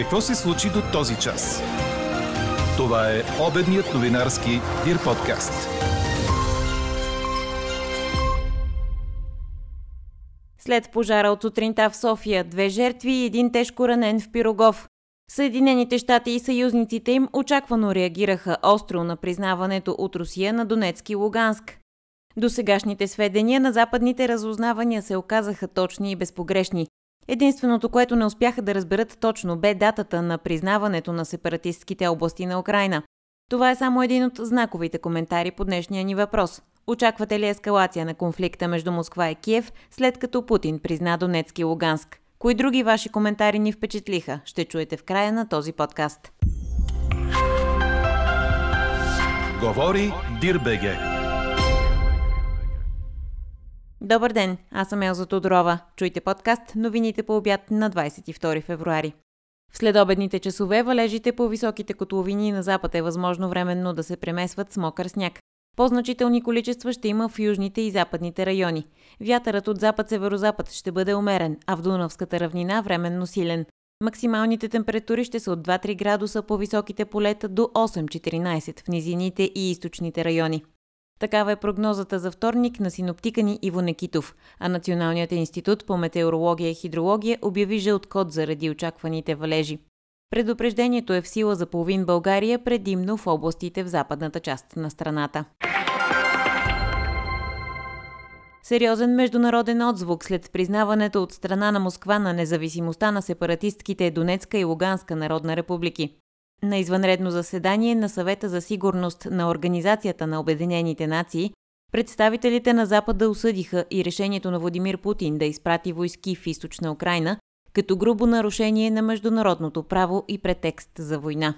Какво се случи до този час? Това е обедният новинарски Дир подкаст. След пожара от сутринта в София, две жертви и един тежко ранен в Пирогов. Съединените щати и съюзниците им очаквано реагираха остро на признаването от Русия на Донецки и Луганск. До сегашните сведения на западните разузнавания се оказаха точни и безпогрешни. Единственото, което не успяха да разберат точно, бе датата на признаването на сепаратистските области на Украина. Това е само един от знаковите коментари по днешния ни въпрос. Очаквате ли ескалация на конфликта между Москва и Киев, след като Путин призна Донецки и Луганск? Кои други ваши коментари ни впечатлиха? Ще чуете в края на този подкаст. Говори Дирбеге. Добър ден, аз съм Елза Тодорова. Чуйте подкаст новините по обяд на 22 февруари. В следобедните часове валежите по високите котловини на запад е възможно временно да се премесват с мокър сняг. По-значителни количества ще има в южните и западните райони. Вятърът от запад-северозапад ще бъде умерен, а в Дунавската равнина временно силен. Максималните температури ще са от 2-3 градуса по високите полета до 8-14 в низините и източните райони. Такава е прогнозата за вторник на синоптика ни Иво Некитов, а Националният институт по метеорология и хидрология обяви жълт код заради очакваните валежи. Предупреждението е в сила за половин България, предимно в областите в западната част на страната. Сериозен международен отзвук след признаването от страна на Москва на независимостта на сепаратистките Донецка и Луганска народна републики. На извънредно заседание на съвета за сигурност на Организацията на Обединените нации, представителите на Запада осъдиха и решението на Владимир Путин да изпрати войски в източна Украина като грубо нарушение на международното право и претекст за война.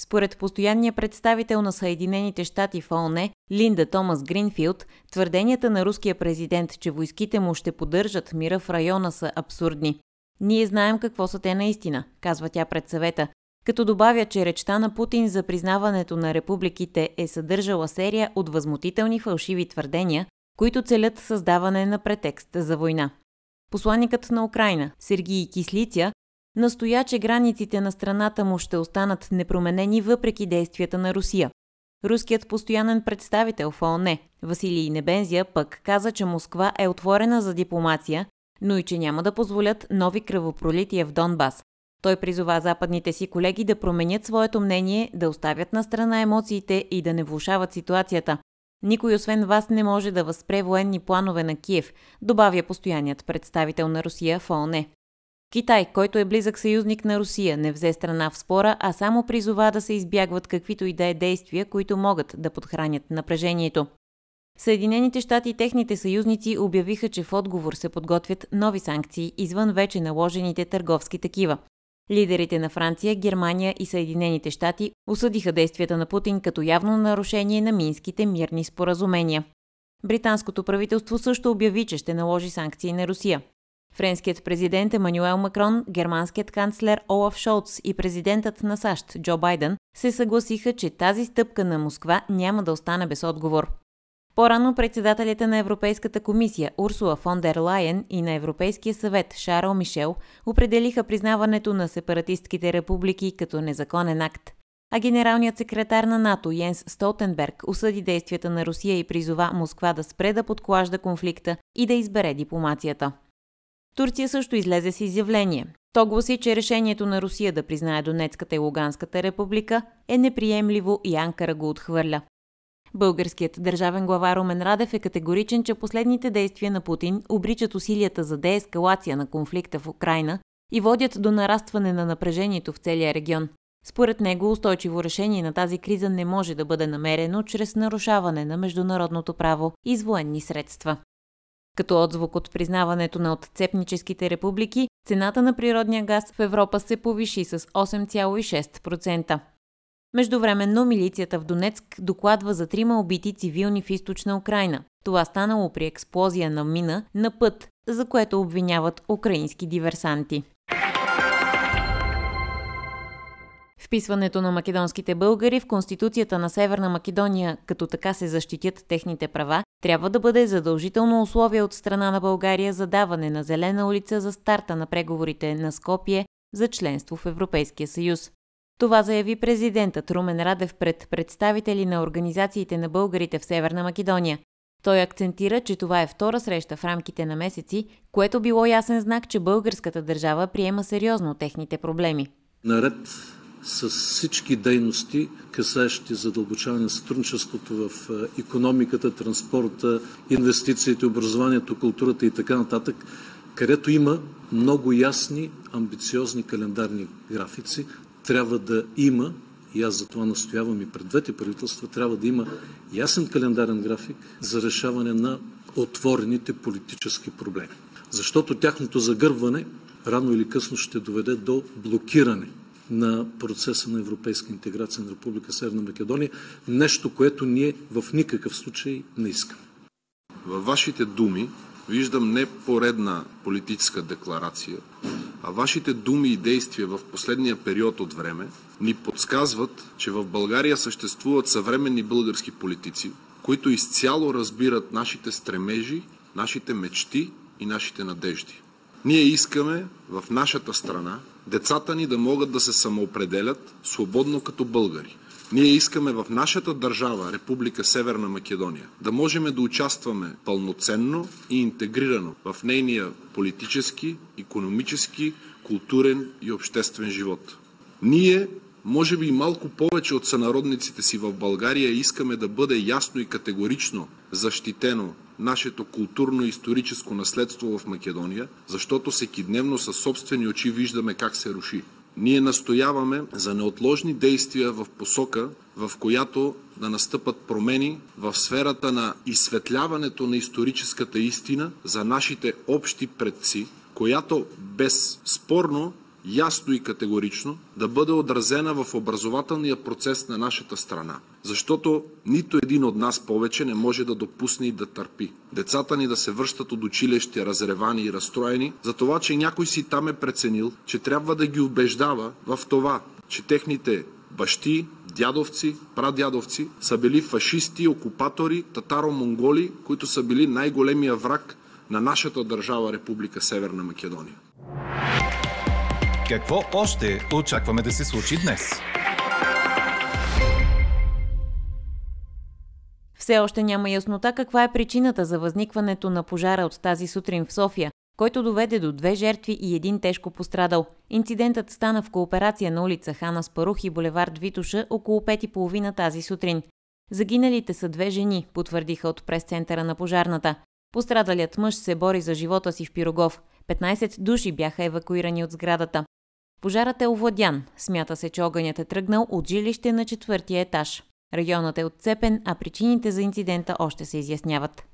Според постоянния представител на Съединените щати в ООН, Линда Томас Гринфилд, твърденията на руския президент, че войските му ще поддържат мира в района са абсурдни. Ние знаем какво са те наистина, казва тя пред съвета, като добавя, че речта на Путин за признаването на републиките е съдържала серия от възмутителни фалшиви твърдения, които целят създаване на претекст за война. Посланникът на Украина, Сергий Кислиця, настоя, че границите на страната му ще останат непроменени въпреки действията на Русия. Руският постоянен представител в ООН, Василий Небензия, пък каза, че Москва е отворена за дипломация, но и че няма да позволят нови кръвопролития в Донбас. Той призова западните си колеги да променят своето мнение, да оставят на страна емоциите и да не влушават ситуацията. Никой освен вас не може да възпре военни планове на Киев, добавя постоянният представител на Русия в ООН. Китай, който е близък съюзник на Русия, не взе страна в спора, а само призова да се избягват каквито и да е действия, които могат да подхранят напрежението. Съединените щати и техните съюзници обявиха, че в отговор се подготвят нови санкции извън вече наложените търговски такива. Лидерите на Франция, Германия и Съединените щати осъдиха действията на Путин като явно нарушение на минските мирни споразумения. Британското правителство също обяви, че ще наложи санкции на Русия. Френският президент Емануел Макрон, германският канцлер Олаф Шолц и президентът на САЩ Джо Байден се съгласиха, че тази стъпка на Москва няма да остане без отговор. По-рано председателите на Европейската комисия Урсула фон дер Лайен и на Европейския съвет Шарл Мишел определиха признаването на сепаратистките републики като незаконен акт. А генералният секретар на НАТО Йенс Столтенберг осъди действията на Русия и призова Москва да спре да подклажда конфликта и да избере дипломацията. Турция също излезе с изявление. То гласи, че решението на Русия да признае Донецката и Луганската република е неприемливо и Анкара го отхвърля. Българският държавен глава Румен Радев е категоричен, че последните действия на Путин обричат усилията за деескалация на конфликта в Украина и водят до нарастване на напрежението в целия регион. Според него устойчиво решение на тази криза не може да бъде намерено чрез нарушаване на международното право и с военни средства. Като отзвук от признаването на отцепническите републики, цената на природния газ в Европа се повиши с 8,6%. Междувременно милицията в Донецк докладва за трима убити цивилни в източна Украина. Това станало при експлозия на мина на път, за което обвиняват украински диверсанти. Вписването на македонските българи в Конституцията на Северна Македония, като така се защитят техните права, трябва да бъде задължително условие от страна на България за даване на зелена улица за старта на преговорите на Скопие за членство в Европейския съюз. Това заяви президентът Румен Радев пред представители на организациите на българите в Северна Македония. Той акцентира, че това е втора среща в рамките на месеци, което било ясен знак, че българската държава приема сериозно техните проблеми. Наред с всички дейности, касаещи задълбочаване на сътрудничеството в економиката, транспорта, инвестициите, образованието, културата и така нататък, където има много ясни, амбициозни календарни графици, трябва да има, и аз за това настоявам и пред двете правителства, трябва да има ясен календарен график за решаване на отворените политически проблеми. Защото тяхното загърбване рано или късно ще доведе до блокиране на процеса на европейска интеграция на Република Северна Македония, нещо, което ние в никакъв случай не искаме. Във вашите думи виждам не поредна политическа декларация, а вашите думи и действия в последния период от време ни подсказват, че в България съществуват съвременни български политици, които изцяло разбират нашите стремежи, нашите мечти и нашите надежди. Ние искаме в нашата страна децата ни да могат да се самоопределят свободно като българи. Ние искаме в нашата държава, Република Северна Македония, да можем да участваме пълноценно и интегрирано в нейния политически, економически, културен и обществен живот. Ние, може би малко повече от сънародниците си в България, искаме да бъде ясно и категорично защитено нашето културно-историческо наследство в Македония, защото всекидневно със собствени очи виждаме как се руши. Ние настояваме за неотложни действия в посока, в която да настъпат промени в сферата на изсветляването на историческата истина за нашите общи предци, която безспорно ясно и категорично да бъде отразена в образователния процес на нашата страна. Защото нито един от нас повече не може да допусне и да търпи. Децата ни да се връщат от училище разревани и разстроени, за това, че някой си там е преценил, че трябва да ги убеждава в това, че техните бащи, дядовци, прадядовци са били фашисти, окупатори, татаро-монголи, които са били най-големия враг на нашата държава Република Северна Македония. Какво още очакваме да се случи днес? Все още няма яснота каква е причината за възникването на пожара от тази сутрин в София, който доведе до две жертви и един тежко пострадал. Инцидентът стана в кооперация на улица Хана Спарух и булевард Витуша около 5.30 тази сутрин. Загиналите са две жени, потвърдиха от прес-центъра на пожарната. Пострадалият мъж се бори за живота си в Пирогов. 15 души бяха евакуирани от сградата. Пожарът е овладян. Смята се, че огънят е тръгнал от жилище на четвъртия етаж. Районът е отцепен, а причините за инцидента още се изясняват.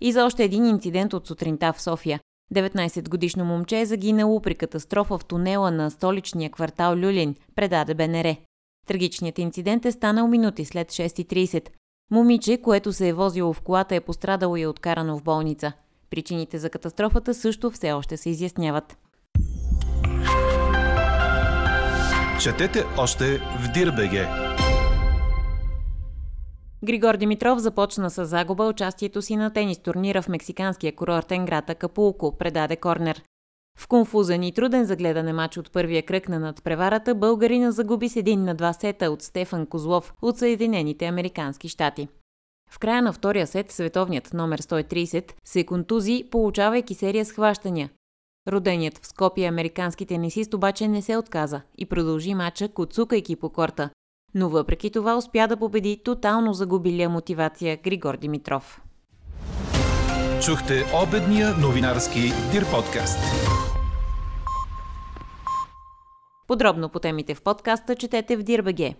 И за още един инцидент от сутринта в София. 19-годишно момче е загинало при катастрофа в тунела на столичния квартал Люлин, предаде БНР. Трагичният инцидент е станал минути след 6.30. Момиче, което се е возило в колата, е пострадало и е откарано в болница. Причините за катастрофата също все още се изясняват. Четете още в Дирбеге. Григор Димитров започна с загуба участието си на тенис турнира в мексиканския курортен град Акапулко, предаде Корнер. В конфузен и труден за гледане матч от първия кръг на надпреварата, българина загуби с един на два сета от Стефан Козлов от Съединените Американски щати. В края на втория сет световният номер 130 се контузи, получавайки серия схващания. Роденият в Скопия американски тенисист обаче не се отказа и продължи мача, коцукайки по корта. Но въпреки това успя да победи тотално загубилия мотивация Григор Димитров. Чухте обедния новинарски Дир подкаст. Подробно по темите в подкаста четете в Дирбеге.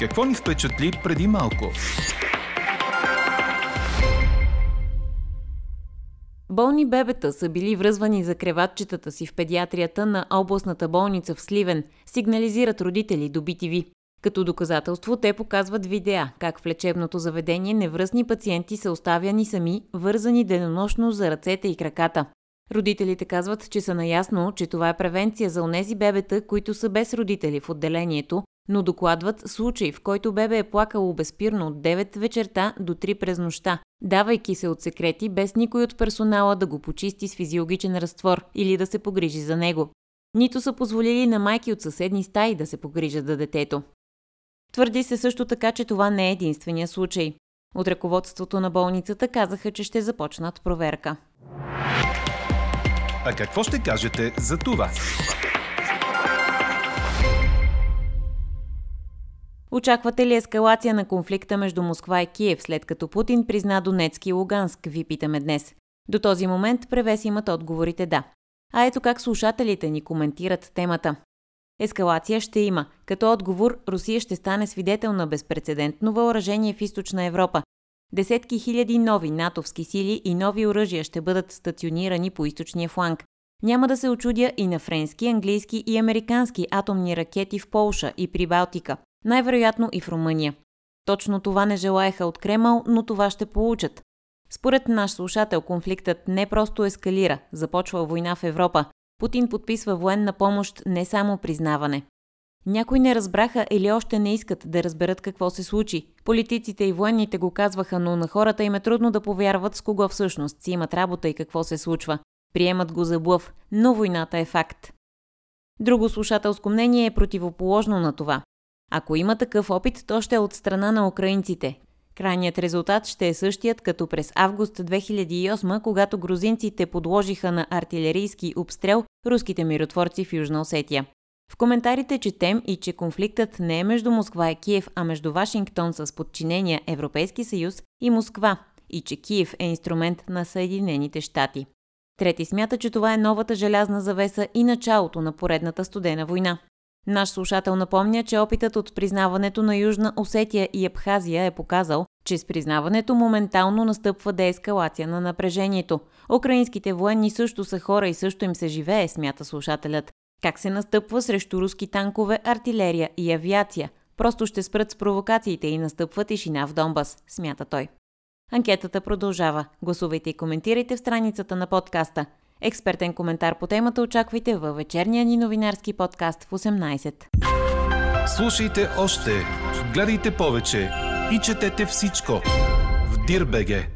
Какво ни впечатли преди малко? Болни бебета са били връзвани за креватчетата си в педиатрията на областната болница в Сливен, сигнализират родители до BTV. Като доказателство те показват видеа как в лечебното заведение невръстни пациенти са оставяни сами, вързани денонощно за ръцете и краката. Родителите казват, че са наясно, че това е превенция за онези бебета, които са без родители в отделението, но докладват случай, в който бебе е плакало безпирно от 9 вечерта до 3 през нощта, давайки се от секрети без никой от персонала да го почисти с физиологичен разтвор или да се погрижи за него. Нито са позволили на майки от съседни стаи да се погрижат за детето. Твърди се също така, че това не е единствения случай. От ръководството на болницата казаха, че ще започнат проверка. А какво ще кажете за това? Очаквате ли ескалация на конфликта между Москва и Киев, след като Путин призна Донецки и Луганск, ви питаме днес. До този момент превес имат отговорите да. А ето как слушателите ни коментират темата. Ескалация ще има. Като отговор, Русия ще стане свидетел на безпредседентно въоръжение в източна Европа. Десетки хиляди нови натовски сили и нови оръжия ще бъдат стационирани по източния фланг. Няма да се очудя и на френски, английски и американски атомни ракети в Полша и при Балтика. Най-вероятно и в Румъния. Точно това не желаяха от Кремъл, но това ще получат. Според наш слушател, конфликтът не просто ескалира, започва война в Европа. Путин подписва военна помощ, не само признаване. Някои не разбраха или още не искат да разберат какво се случи. Политиците и военните го казваха, но на хората им е трудно да повярват с кого всъщност си имат работа и какво се случва. Приемат го за блъв, но войната е факт. Друго слушателско мнение е противоположно на това. Ако има такъв опит, то ще е от страна на украинците. Крайният резултат ще е същият като през август 2008, когато грузинците подложиха на артилерийски обстрел руските миротворци в Южна Осетия. В коментарите четем и че конфликтът не е между Москва и Киев, а между Вашингтон с подчинения Европейски съюз и Москва, и че Киев е инструмент на Съединените щати. Трети смята, че това е новата желязна завеса и началото на поредната студена война. Наш слушател напомня, че опитът от признаването на Южна Осетия и Абхазия е показал, че с признаването моментално настъпва деескалация на напрежението. Украинските военни също са хора и също им се живее, смята слушателят. Как се настъпва срещу руски танкове, артилерия и авиация? Просто ще спрат с провокациите и настъпва тишина в Донбас, смята той. Анкетата продължава. Гласувайте и коментирайте в страницата на подкаста. Експертен коментар по темата очаквайте във вечерния ни новинарски подкаст в 18. Слушайте още, гледайте повече и четете всичко в Дирбеге.